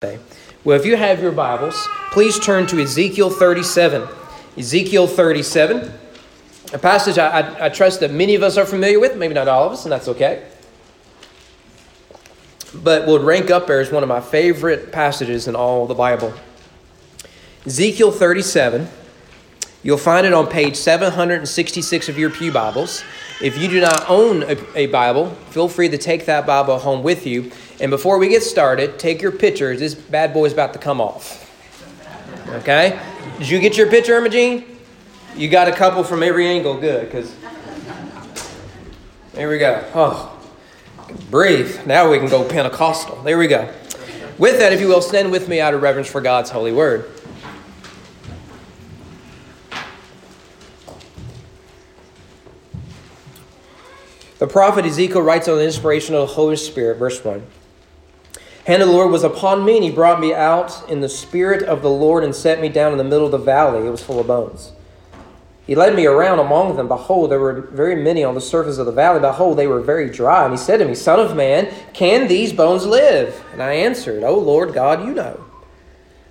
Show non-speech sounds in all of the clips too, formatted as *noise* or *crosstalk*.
Well, if you have your Bibles, please turn to Ezekiel 37. Ezekiel 37, a passage I, I, I, trust that many of us are familiar with, maybe not all of us, and that's okay. But would rank up there as one of my favorite passages in all the Bible. Ezekiel 37, you'll find it on page 766 of your Pew Bibles. If you do not own a, a Bible, feel free to take that Bible home with you and before we get started, take your pictures. This bad boy's about to come off. Okay? Did you get your picture, Imogene? You got a couple from every angle. Good, because. There we go. Oh, breathe. Now we can go Pentecostal. There we go. With that, if you will, stand with me out of reverence for God's holy word. The prophet Ezekiel writes on the inspiration of the Holy Spirit, verse 1 hand of the Lord was upon me, and he brought me out in the spirit of the Lord and set me down in the middle of the valley. It was full of bones. He led me around among them. Behold, there were very many on the surface of the valley. Behold, they were very dry. And he said to me, Son of man, can these bones live? And I answered, O Lord God, you know.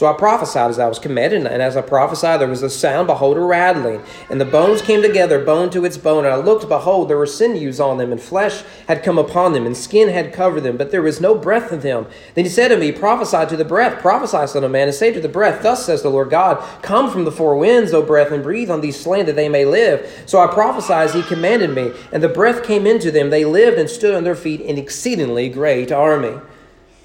So I prophesied as I was commanded, and as I prophesied, there was a sound, behold, a rattling. And the bones came together, bone to its bone. And I looked, behold, there were sinews on them, and flesh had come upon them, and skin had covered them, but there was no breath in them. Then he said to me, Prophesy to the breath, prophesy, son of man, and say to the breath, Thus says the Lord God, Come from the four winds, O breath, and breathe on these slain that they may live. So I prophesied as he commanded me, and the breath came into them. They lived and stood on their feet, an exceedingly great army.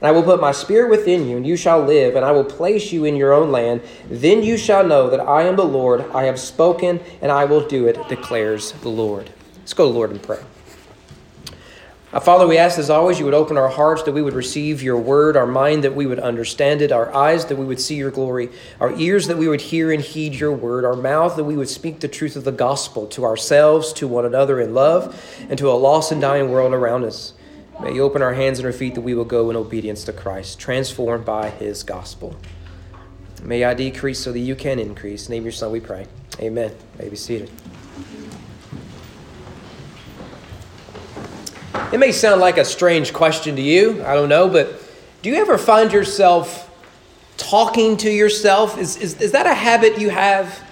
And I will put my spirit within you, and you shall live, and I will place you in your own land. Then you shall know that I am the Lord. I have spoken, and I will do it, declares the Lord. Let's go to Lord and pray. Uh, Father, we ask as always you would open our hearts that we would receive your word, our mind that we would understand it, our eyes that we would see your glory, our ears that we would hear and heed your word, our mouth that we would speak the truth of the gospel to ourselves, to one another in love, and to a lost and dying world around us. May you open our hands and our feet that we will go in obedience to Christ, transformed by his gospel. May I decrease so that you can increase. name your son, we pray. Amen. May be seated. It may sound like a strange question to you, I don't know, but do you ever find yourself talking to yourself? Is, is, is that a habit you have?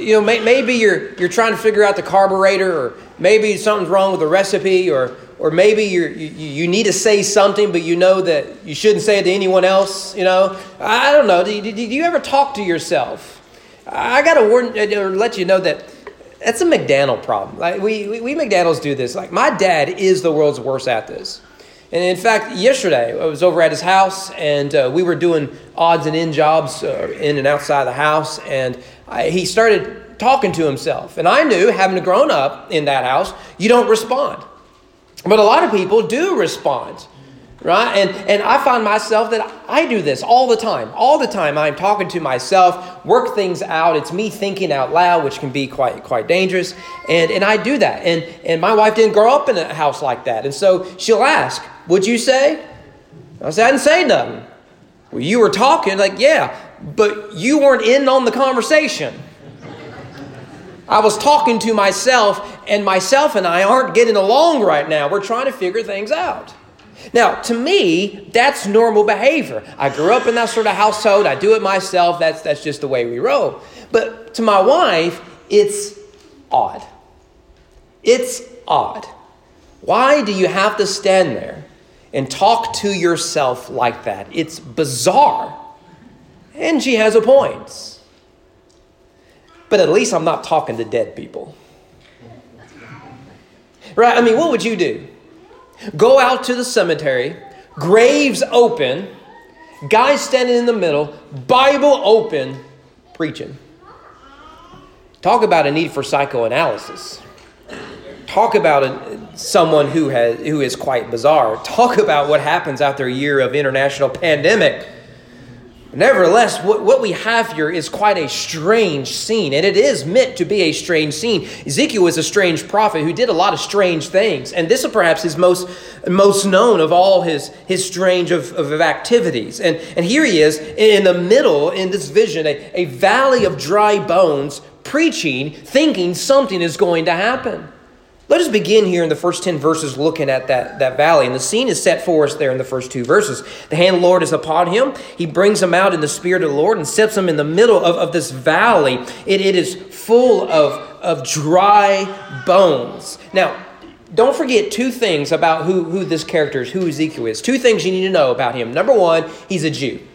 You know, may, maybe you're, you're trying to figure out the carburetor, or maybe something's wrong with the recipe, or, or maybe you you, need to say something, but you know that you shouldn't say it to anyone else. You know, I don't know. Do you, do you ever talk to yourself? I got to warn or let you know that that's a McDaniel problem. Like we, we, we McDaniels do this. Like my dad is the world's worst at this. And in fact, yesterday I was over at his house and uh, we were doing odds and end jobs uh, in and outside the house. And I, he started talking to himself. And I knew, having grown up in that house, you don't respond. But a lot of people do respond right? And and i find myself that i do this all the time. All the time i'm talking to myself work things out. It's me thinking out loud which can be quite quite dangerous. And and i do that. And and my wife didn't grow up in a house like that. And so she'll ask would you say? I said i didn't say nothing. Well you were talking like yeah but you weren't in on the conversation I was talking to myself, and myself and I aren't getting along right now. We're trying to figure things out. Now, to me, that's normal behavior. I grew up in that sort of household. I do it myself. That's, that's just the way we roll. But to my wife, it's odd. It's odd. Why do you have to stand there and talk to yourself like that? It's bizarre. And she has a point. But at least I'm not talking to dead people. Right? I mean, what would you do? Go out to the cemetery, graves open, guys standing in the middle, Bible open, preaching. Talk about a need for psychoanalysis. Talk about a, someone who, has, who is quite bizarre. Talk about what happens after a year of international pandemic. Nevertheless, what, what we have here is quite a strange scene, and it is meant to be a strange scene. Ezekiel is a strange prophet who did a lot of strange things, and this is perhaps his most, most known of all his, his strange of, of activities. And, and here he is in the middle, in this vision, a, a valley of dry bones, preaching, thinking something is going to happen. Let us begin here in the first 10 verses looking at that, that valley. And the scene is set for us there in the first two verses. The hand of the Lord is upon him. He brings him out in the spirit of the Lord and sets him in the middle of, of this valley. It, it is full of, of dry bones. Now, don't forget two things about who, who this character is, who Ezekiel is. Two things you need to know about him. Number one, he's a Jew.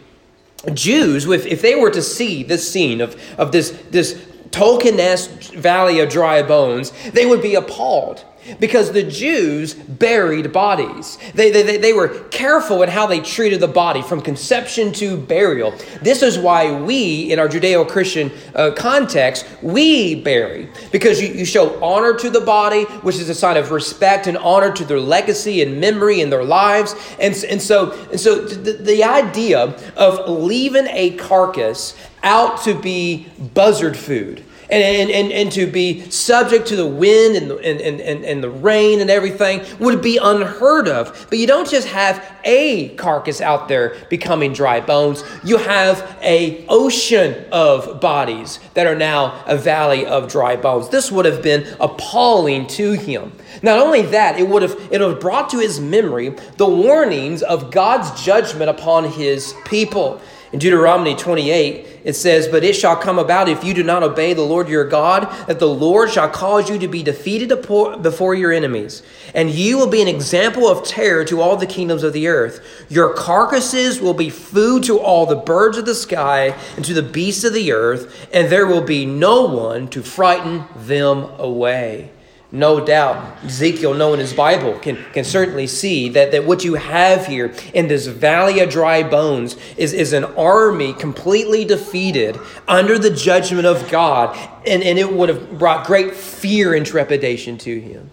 Jews, if they were to see this scene of, of this, this Tolkien valley of dry bones, they would be appalled because the Jews buried bodies. They, they, they were careful in how they treated the body from conception to burial. This is why we, in our Judeo Christian uh, context, we bury because you, you show honor to the body, which is a sign of respect and honor to their legacy and memory and their lives. And, and so, and so the, the idea of leaving a carcass out to be buzzard food and, and, and, to be subject to the wind and the, and, and, and the rain and everything would be unheard of. But you don't just have a carcass out there becoming dry bones. You have a ocean of bodies that are now a valley of dry bones. This would have been appalling to him. Not only that, it would have it would have brought to his memory the warnings of God's judgment upon his people. In Deuteronomy 28, it says, But it shall come about if you do not obey the Lord your God, that the Lord shall cause you to be defeated before your enemies, and you will be an example of terror to all the kingdoms of the earth. Your carcasses will be food to all the birds of the sky and to the beasts of the earth, and there will be no one to frighten them away. No doubt, Ezekiel, knowing his Bible, can, can certainly see that, that what you have here in this valley of dry bones is, is an army completely defeated under the judgment of God, and, and it would have brought great fear and trepidation to him.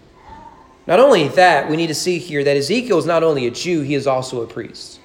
Not only that, we need to see here that Ezekiel is not only a Jew, he is also a priest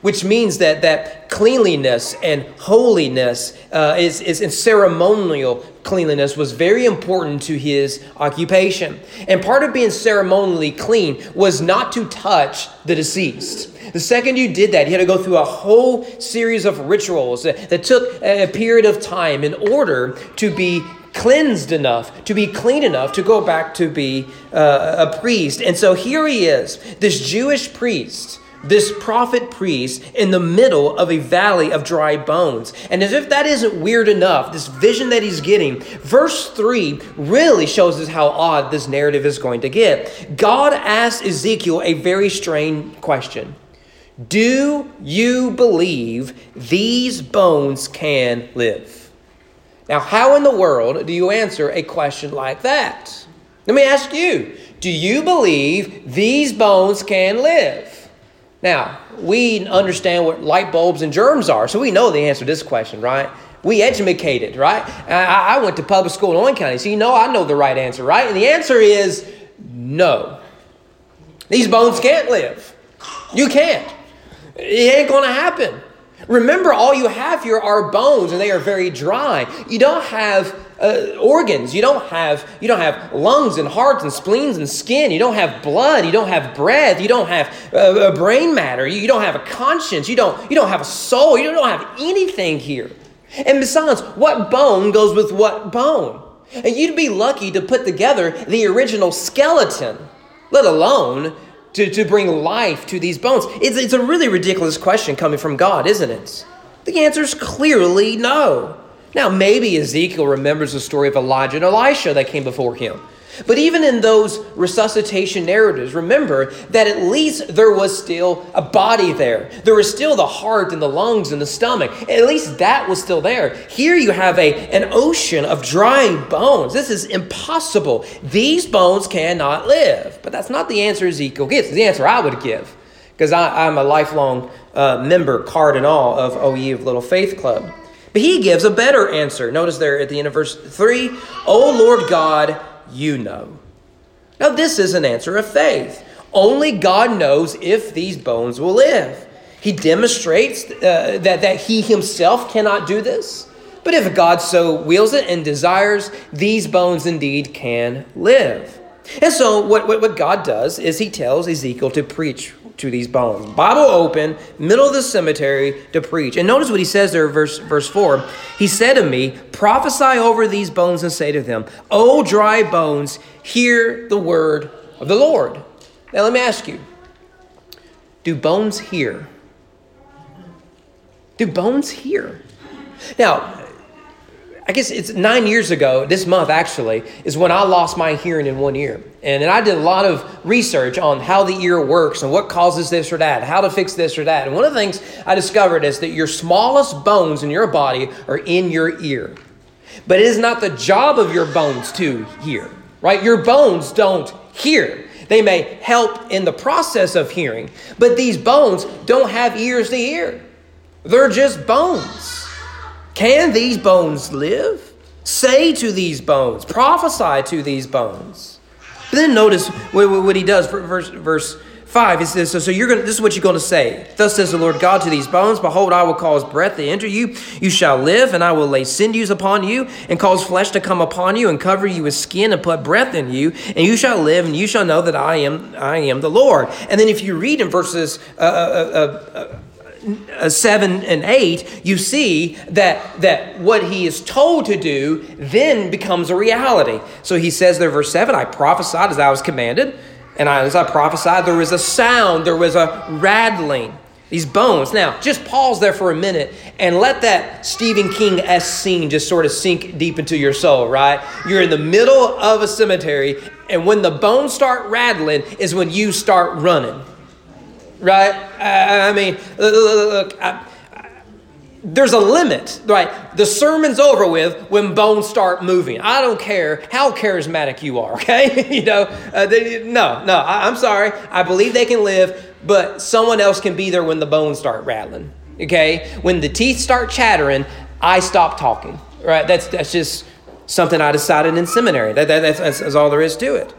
which means that, that cleanliness and holiness uh, is, is in ceremonial cleanliness was very important to his occupation. And part of being ceremonially clean was not to touch the deceased. The second you did that, you had to go through a whole series of rituals that, that took a period of time in order to be cleansed enough, to be clean enough to go back to be uh, a priest. And so here he is, this Jewish priest this prophet priest in the middle of a valley of dry bones. And as if that isn't weird enough, this vision that he's getting, verse 3 really shows us how odd this narrative is going to get. God asks Ezekiel a very strange question Do you believe these bones can live? Now, how in the world do you answer a question like that? Let me ask you Do you believe these bones can live? Now, we understand what light bulbs and germs are, so we know the answer to this question, right? We educated, right? I, I went to public school in Owen County, so you know I know the right answer, right? And the answer is no. These bones can't live. You can't. It ain't going to happen. Remember, all you have here are bones, and they are very dry. You don't have uh, organs. You don't have you don't have lungs and hearts and spleens and skin. You don't have blood. You don't have breath. You don't have uh, brain matter. You don't have a conscience. You don't you don't have a soul. You don't have anything here. And besides, what bone goes with what bone? And you'd be lucky to put together the original skeleton, let alone to, to bring life to these bones. It's, it's a really ridiculous question coming from God, isn't it? The answer is clearly no. Now, maybe Ezekiel remembers the story of Elijah and Elisha that came before him. But even in those resuscitation narratives, remember that at least there was still a body there. There was still the heart and the lungs and the stomach. At least that was still there. Here you have a, an ocean of dry bones. This is impossible. These bones cannot live. But that's not the answer Ezekiel gives. The answer I would give because I'm a lifelong uh, member, card and all, of O Ye of Little Faith Club. But he gives a better answer. Notice there at the end of verse 3 O Lord God, you know. Now, this is an answer of faith. Only God knows if these bones will live. He demonstrates uh, that, that he himself cannot do this. But if God so wills it and desires, these bones indeed can live. And so, what, what, what God does is he tells Ezekiel to preach to these bones. Bible open, middle of the cemetery to preach. And notice what he says there, verse, verse 4. He said to me, Prophesy over these bones and say to them, O dry bones, hear the word of the Lord. Now, let me ask you do bones hear? Do bones hear? Now, I guess it's nine years ago, this month actually, is when I lost my hearing in one ear. And I did a lot of research on how the ear works and what causes this or that, how to fix this or that. And one of the things I discovered is that your smallest bones in your body are in your ear. But it is not the job of your bones to hear, right? Your bones don't hear. They may help in the process of hearing, but these bones don't have ears to hear. They're just bones. Can these bones live? Say to these bones, prophesy to these bones. But then notice what, he does. Verse, verse 5, he says, So, so you're gonna, this is what you're going to say. Thus says the Lord God to these bones, Behold, I will cause breath to enter you. You shall live, and I will lay sinews upon you, and cause flesh to come upon you, and cover you with skin, and put breath in you, and you shall live, and you shall know that I am I am the Lord. And then if you read in verses uh, uh, uh uh, Uh, 7 and 8, you see that, that what he is told to do then becomes a reality. So he says there, verse 7 I prophesied as I was commanded, and I, as I prophesied, there was a sound, there was a rattling. These bones. Now, just pause there for a minute and let that Stephen King s scene just sort of sink deep into your soul, right? You're in the middle of a cemetery, and when the bones start rattling, is when you start running right? I, mean, look, I, there's a limit, right? The sermon's over with when bones start moving. I don't care how charismatic you are, *laughs* okay? you know, uh, they, no, no, I, I'm sorry. I believe they can live, but someone else can be there when the bones start rattling, okay? When the teeth start chattering, I stop talking, right? That's, that's just something I decided in seminary. That, that, that's, that's all there is to it.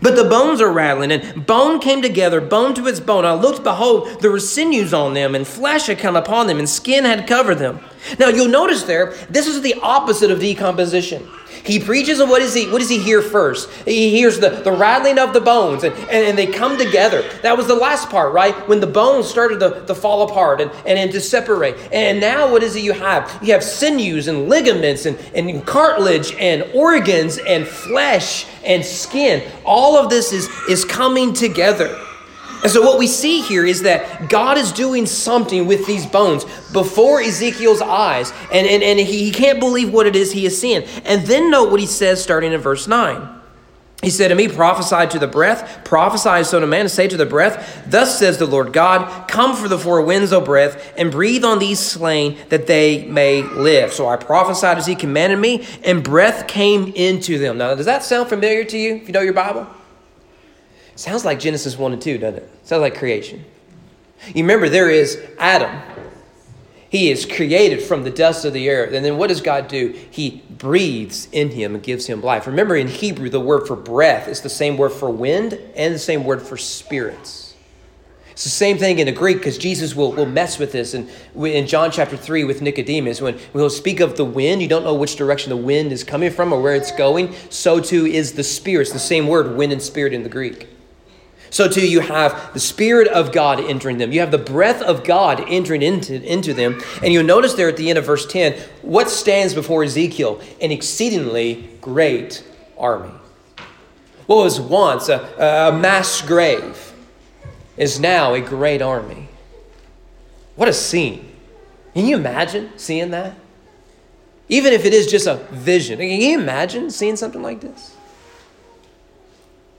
But the bones are rattling, and bone came together, bone to its bone. I looked, behold, there were sinews on them, and flesh had come upon them, and skin had covered them. Now you'll notice there, this is the opposite of decomposition. He preaches, and what does he, what does he hear first? He hears the, the rattling of the bones, and, and, and they come together. That was the last part, right? When the bones started to, to fall apart and, and, and to separate. And now what is it you have? You have sinews and ligaments and, and cartilage and organs and flesh and skin. All of this is, is coming together. And so, what we see here is that God is doing something with these bones before Ezekiel's eyes, and, and, and he, he can't believe what it is he is seeing. And then, note what he says starting in verse 9. He said to me, Prophesy to the breath, prophesy, son of man, and say to the breath, Thus says the Lord God, Come for the four winds, O breath, and breathe on these slain, that they may live. So I prophesied as he commanded me, and breath came into them. Now, does that sound familiar to you if you know your Bible? Sounds like Genesis 1 and 2, doesn't it? Sounds like creation. You remember, there is Adam. He is created from the dust of the earth. And then what does God do? He breathes in him and gives him life. Remember, in Hebrew, the word for breath is the same word for wind and the same word for spirits. It's the same thing in the Greek because Jesus will, will mess with this. And in John chapter 3 with Nicodemus, when we'll speak of the wind, you don't know which direction the wind is coming from or where it's going. So too is the spirit. It's the same word, wind and spirit in the Greek. So too you have the Spirit of God entering them. You have the breath of God entering into, into them. And you'll notice there at the end of verse 10, what stands before Ezekiel? An exceedingly great army. What was once a, a mass grave is now a great army. What a scene. Can you imagine seeing that? Even if it is just a vision. Can you imagine seeing something like this?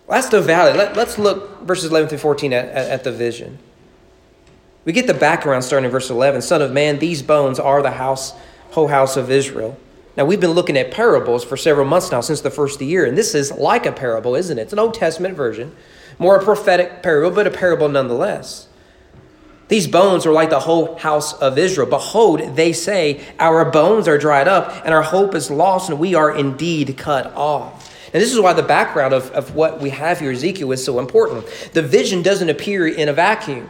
That's the valley. Let, us look verses 11 through 14 at, at, at the vision. We get the background starting in verse 11. Son of man, these bones are the house, whole house of Israel. Now, we've been looking at parables for several months now since the first the year, and this is like a parable, isn't it? It's an Old Testament version, more a prophetic parable, but a parable nonetheless. These bones are like the whole house of Israel. Behold, they say, Our bones are dried up, and our hope is lost, and we are indeed cut off. And this is why the background of, of what we have here, Ezekiel, is so important. The vision doesn't appear in a vacuum.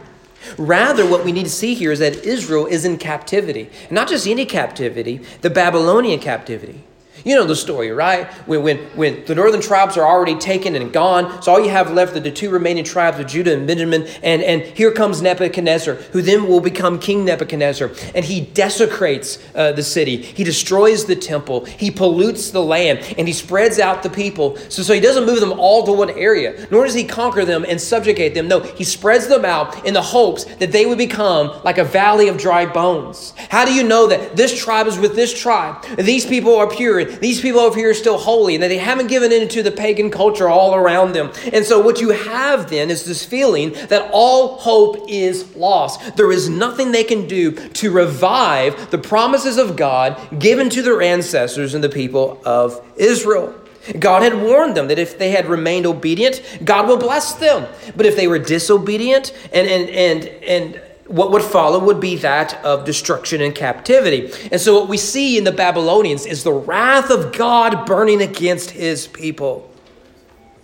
Rather, what we need to see here is that Israel is in captivity. not just any captivity, the Babylonian captivity. You know the story, right? When, when, when the northern tribes are already taken and gone, so all you have left are the two remaining tribes of Judah and Benjamin. And, and here comes Nebuchadnezzar, who then will become King Nebuchadnezzar. And he desecrates uh, the city, he destroys the temple, he pollutes the land, and he spreads out the people. So, so he doesn't move them all to one area, nor does he conquer them and subjugate them. No, he spreads them out in the hopes that they would become like a valley of dry bones. How do you know that this tribe is with this tribe? These people are pure these people over here are still holy and that they haven't given in to the pagan culture all around them. And so, what you have then is this feeling that all hope is lost. There is nothing they can do to revive the promises of God given to their ancestors and the people of Israel. God had warned them that if they had remained obedient, God will bless them. But if they were disobedient and and and and what would follow would be that of destruction and captivity. And so, what we see in the Babylonians is the wrath of God burning against his people.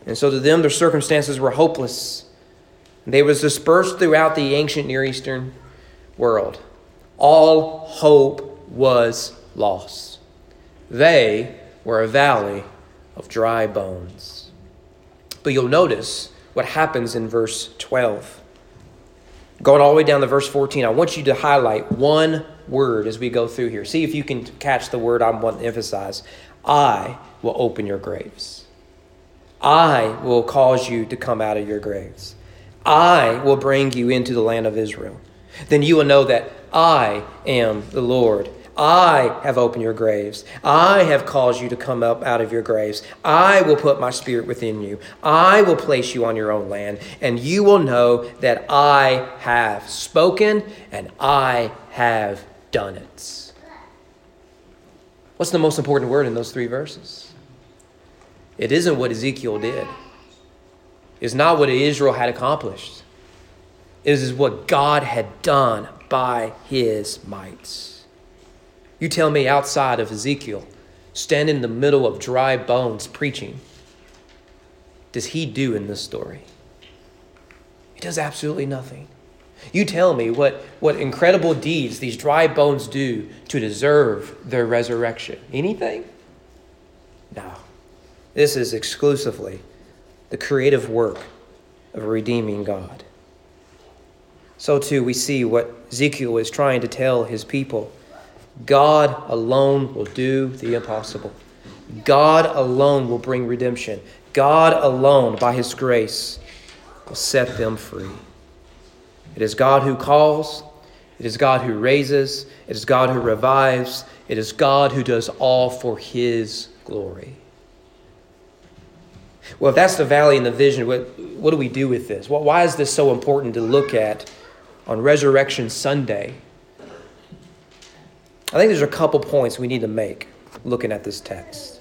And so, to them, their circumstances were hopeless. They was dispersed throughout the ancient Near Eastern world. All hope was lost. They were a valley of dry bones. But you'll notice what happens in verse 12. Going all the way down to verse 14, I want you to highlight one word as we go through here. See if you can catch the word I want to emphasize. I will open your graves. I will cause you to come out of your graves. I will bring you into the land of Israel. Then you will know that I am the Lord I have opened your graves. I have caused you to come up out of your graves. I will put my spirit within you. I will place you on your own land, and you will know that I have spoken and I have done it. What's the most important word in those three verses? It isn't what Ezekiel did. It's not what Israel had accomplished. It is what God had done by his mights. You tell me outside of Ezekiel, standing in the middle of dry bones preaching, does he do in this story? He does absolutely nothing. You tell me what, what incredible deeds these dry bones do to deserve their resurrection. Anything? No. This is exclusively the creative work of a redeeming God. So, too, we see what Ezekiel is trying to tell his people God alone will do the impossible. God alone will bring redemption. God alone, by His grace, will set them free. It is God who calls, it is God who raises, it is God who revives, it is God who does all for His glory. Well, if that's the valley and the vision, what, what do we do with this? Well, why is this so important to look at on Resurrection Sunday? I think there's a couple points we need to make looking at this text.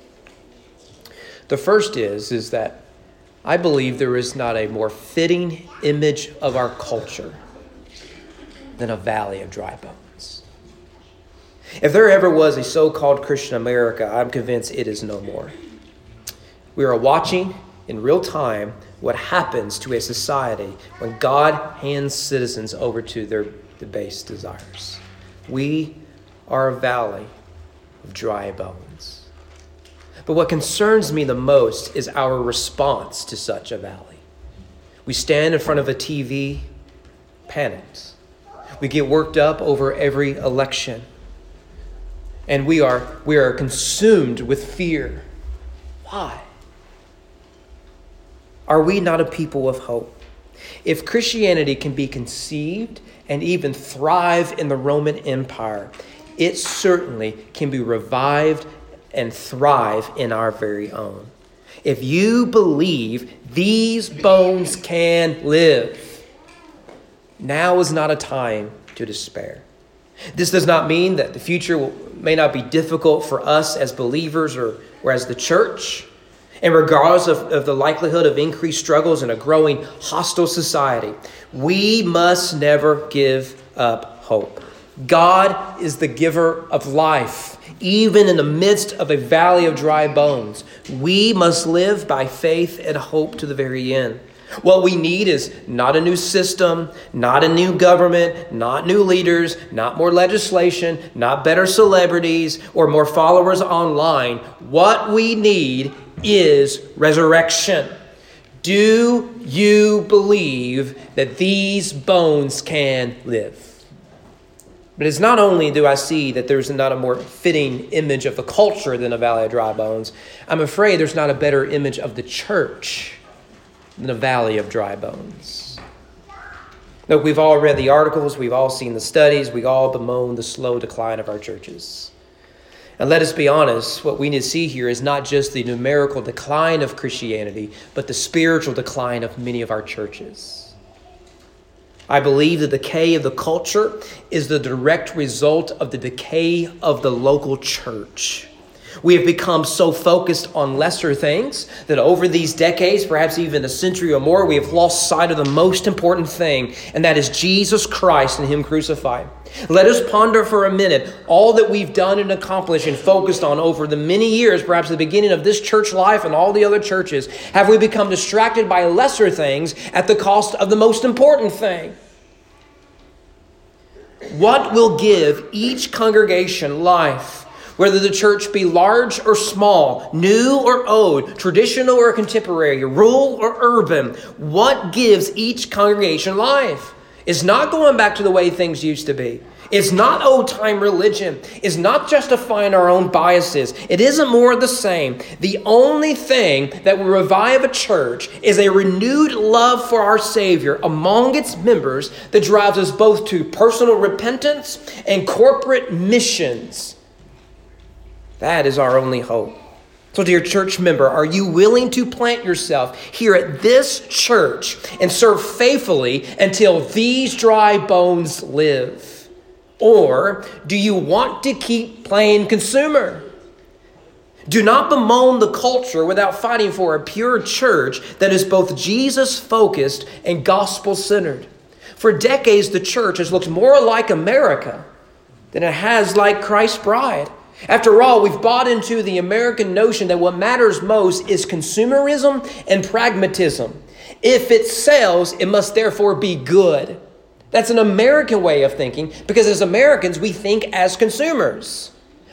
The first is is that I believe there is not a more fitting image of our culture than a valley of dry bones. If there ever was a so-called Christian America, I'm convinced it is no more. We are watching in real time what happens to a society when God hands citizens over to their debased desires. We are a valley of dry bones. But what concerns me the most is our response to such a valley. We stand in front of a TV, panicked. We get worked up over every election. And we are, we are consumed with fear. Why? Are we not a people of hope? If Christianity can be conceived and even thrive in the Roman Empire, it certainly can be revived and thrive in our very own. If you believe these bones can live, now is not a time to despair. This does not mean that the future may not be difficult for us as believers or, or as the church. And regardless of, of the likelihood of increased struggles in a growing hostile society, we must never give up hope. God is the giver of life. Even in the midst of a valley of dry bones, we must live by faith and hope to the very end. What we need is not a new system, not a new government, not new leaders, not more legislation, not better celebrities or more followers online. What we need is resurrection. Do you believe that these bones can live? But it's not only do I see that there's not a more fitting image of the culture than a valley of dry bones, I'm afraid there's not a better image of the church than a valley of dry bones. Look, we've all read the articles, we've all seen the studies, we've all bemoaned the slow decline of our churches. And let us be honest, what we need to see here is not just the numerical decline of Christianity, but the spiritual decline of many of our churches. I believe the decay of the culture is the direct result of the decay of the local church. We have become so focused on lesser things that over these decades, perhaps even a century or more, we have lost sight of the most important thing, and that is Jesus Christ and Him crucified. Let us ponder for a minute all that we've done and accomplished and focused on over the many years, perhaps the beginning of this church life and all the other churches. Have we become distracted by lesser things at the cost of the most important thing? What will give each congregation life? Whether the church be large or small, new or old, traditional or contemporary, rural or urban, what gives each congregation life? Is not going back to the way things used to be. It's not old time religion. It's not justifying our own biases. It isn't more of the same. The only thing that will revive a church is a renewed love for our Savior among its members that drives us both to personal repentance and corporate missions. That is our only hope. So, dear church member, are you willing to plant yourself here at this church and serve faithfully until these dry bones live? Or do you want to keep playing consumer? Do not bemoan the culture without fighting for a pure church that is both Jesus focused and gospel centered. For decades, the church has looked more like America than it has like Christ's bride. After all, we've bought into the American notion that what matters most is consumerism and pragmatism. If it sells, it must therefore be good. That's an American way of thinking because as Americans, we think as consumers.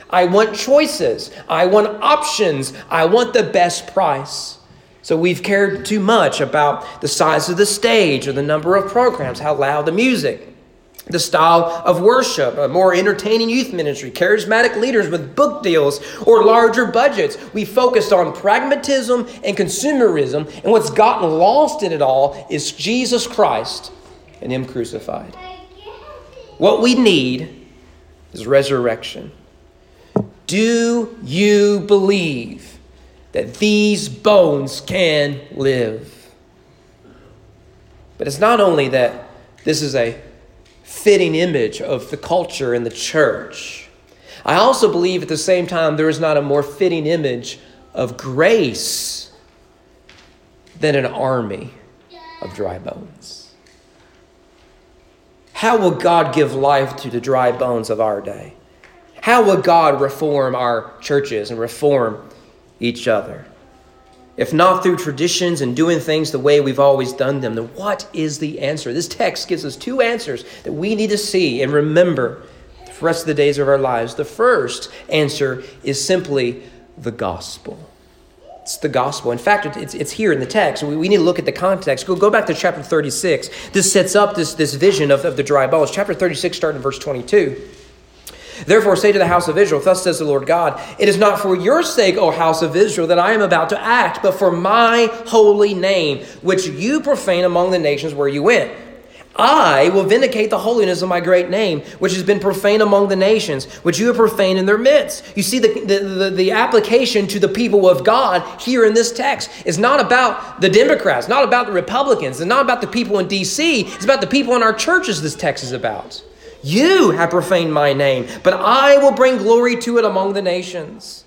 I want choices, I want options, I want the best price. So we've cared too much about the size of the stage or the number of programs, how loud the music the style of worship, a more entertaining youth ministry, charismatic leaders with book deals, or larger budgets. We focused on pragmatism and consumerism, and what's gotten lost in it all is Jesus Christ and Him crucified. What we need is resurrection. Do you believe that these bones can live? But it's not only that this is a fitting image of the culture and the church. I also believe at the same time there is not a more fitting image of grace than an army of dry bones. How will God give life to the dry bones of our day? How will God reform our churches and reform each other? If not through traditions and doing things the way we've always done them, then what is the answer? This text gives us two answers that we need to see and remember for the rest of the days of our lives. The first answer is simply the gospel. It's the gospel. In fact, it's, it's here in the text. We, we need to look at the context. Go, go back to chapter 36. This sets up this, this vision of, of the dry bones. Chapter 36, starting in verse 22. Therefore, say to the house of Israel, Thus says the Lord God, It is not for your sake, O house of Israel, that I am about to act, but for my holy name, which you profane among the nations where you went. I will vindicate the holiness of my great name, which has been profaned among the nations, which you have profaned in their midst. You see, the, the, the, the, application to the people of God here in this text is not about the Democrats, not about the Republicans, it's not about the people in D.C., it's about the people in our churches this text is about. You have profaned my name, but I will bring glory to it among the nations.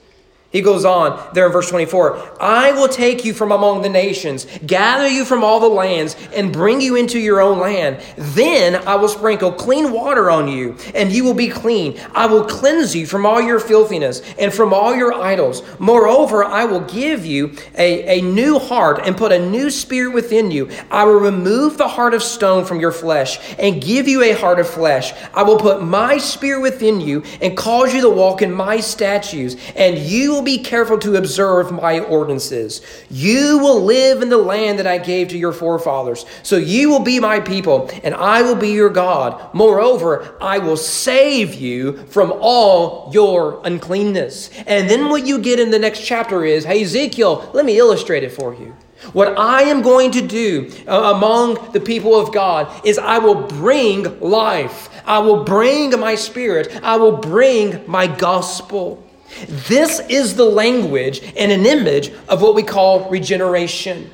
He goes on there in verse 24 I will take you from among the nations, gather you from all the lands, and bring you into your own land. Then I will sprinkle clean water on you, and you will be clean. I will cleanse you from all your filthiness and from all your idols. Moreover, I will give you a, a new heart and put a new spirit within you. I will remove the heart of stone from your flesh and give you a heart of flesh. I will put my spirit within you and cause you to walk in my statutes, and you will be careful to observe my ordinances. You will live in the land that I gave to your forefathers. So you will be my people, and I will be your God. Moreover, I will save you from all your uncleanness. And then what you get in the next chapter is hey, Ezekiel, let me illustrate it for you. What I am going to do uh, among the people of God is I will bring life. I will bring my spirit. I will bring my gospel. This is the language and an image of what we call regeneration.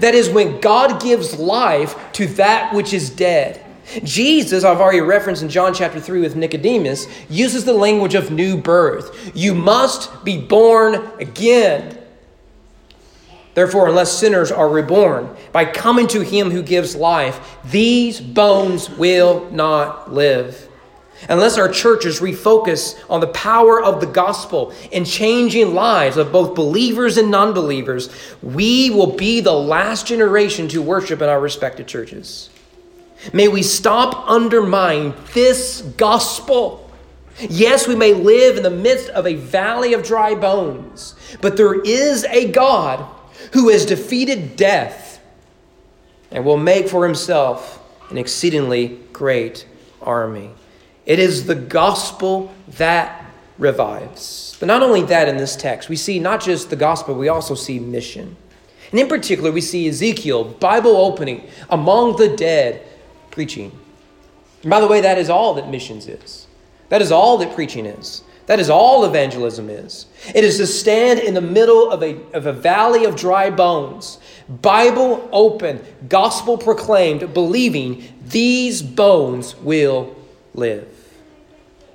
That is when God gives life to that which is dead. Jesus, I've already referenced in John chapter 3 with Nicodemus, uses the language of new birth. You must be born again. Therefore, unless sinners are reborn by coming to him who gives life, these bones will not live. Unless our churches refocus on the power of the gospel in changing lives of both believers and non believers, we will be the last generation to worship in our respective churches. May we stop undermining this gospel. Yes, we may live in the midst of a valley of dry bones, but there is a God who has defeated death and will make for himself an exceedingly great army. It is the gospel that revives. But not only that in this text, we see not just the gospel, we also see mission. And in particular, we see Ezekiel, Bible opening, among the dead, preaching. And by the way, that is all that missions is. That is all that preaching is. That is all evangelism is. It is to stand in the middle of a, of a valley of dry bones, Bible open, gospel proclaimed, believing these bones will live.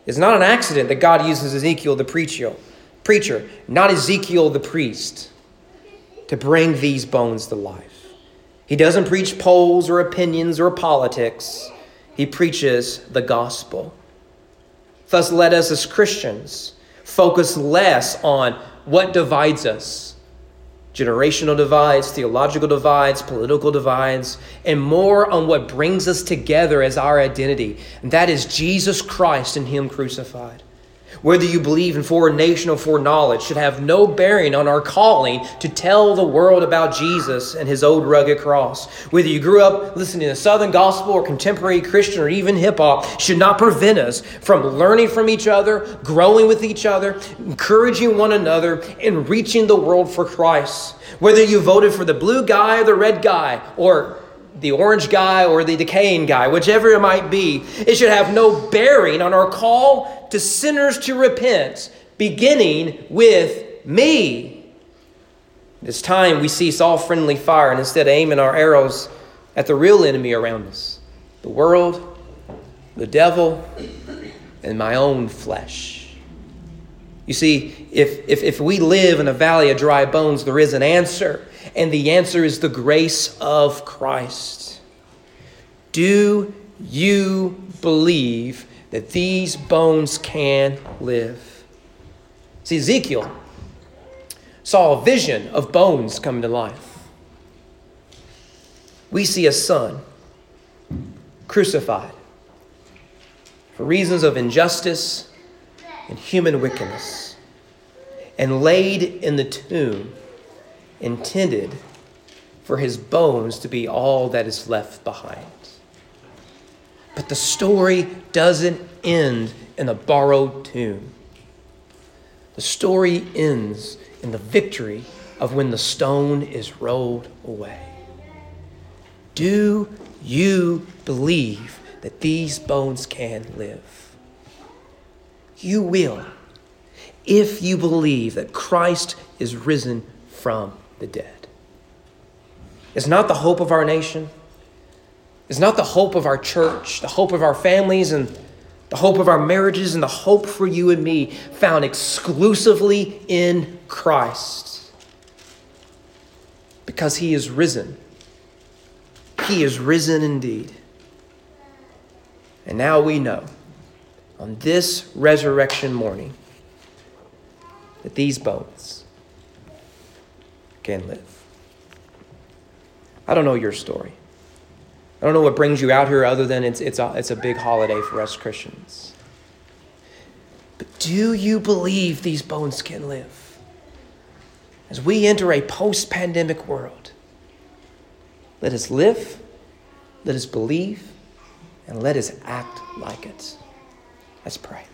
It's not an accident that God uses Ezekiel the preacher, preacher, not Ezekiel the priest, to bring these bones to life. He doesn't preach polls or opinions or politics. He preaches the gospel. Thus, let us as Christians focus less on what divides us generational divides, theological divides, political divides, and more on what brings us together as our identity. And that is Jesus Christ and Him crucified. Whether you believe in foreknowledge or foreknowledge should have no bearing on our calling to tell the world about Jesus and his old rugged cross. Whether you grew up listening to Southern gospel or contemporary Christian or even hip hop should not prevent us from learning from each other, growing with each other, encouraging one another, and reaching the world for Christ. Whether you voted for the blue guy or the red guy, or the orange guy or the decaying guy, whichever it might be, it should have no bearing on our call to sinners to repent, beginning with me. It's time we cease all friendly fire and instead aiming our arrows at the real enemy around us the world, the devil, and my own flesh. You see, if, if, if we live in a valley of dry bones, there is an answer and the answer is the grace of Christ. Do you believe that these bones can live? See, Ezekiel saw a vision of bones coming to life. We see a son crucified for reasons of injustice and human wickedness and laid in the tomb intended for his bones to be all that is left behind. But the story doesn't end in a borrowed tomb. The story ends in the victory of when the stone is rolled away. Do you believe that these bones can live? You will if you believe that Christ is risen from the dead. Is not the hope of our nation, is not the hope of our church, the hope of our families, and The hope of our marriages and the hope for you and me found exclusively in Christ. Because he is risen. He is risen indeed. And now we know on this resurrection morning that these bones can live. I don't know your story. I don't know what brings you out here other than it's, it's, a, it's a big holiday for us Christians. But do you believe these bones can live? As we enter a post pandemic world, let us live, let us believe, and let us act like it. Let's pray.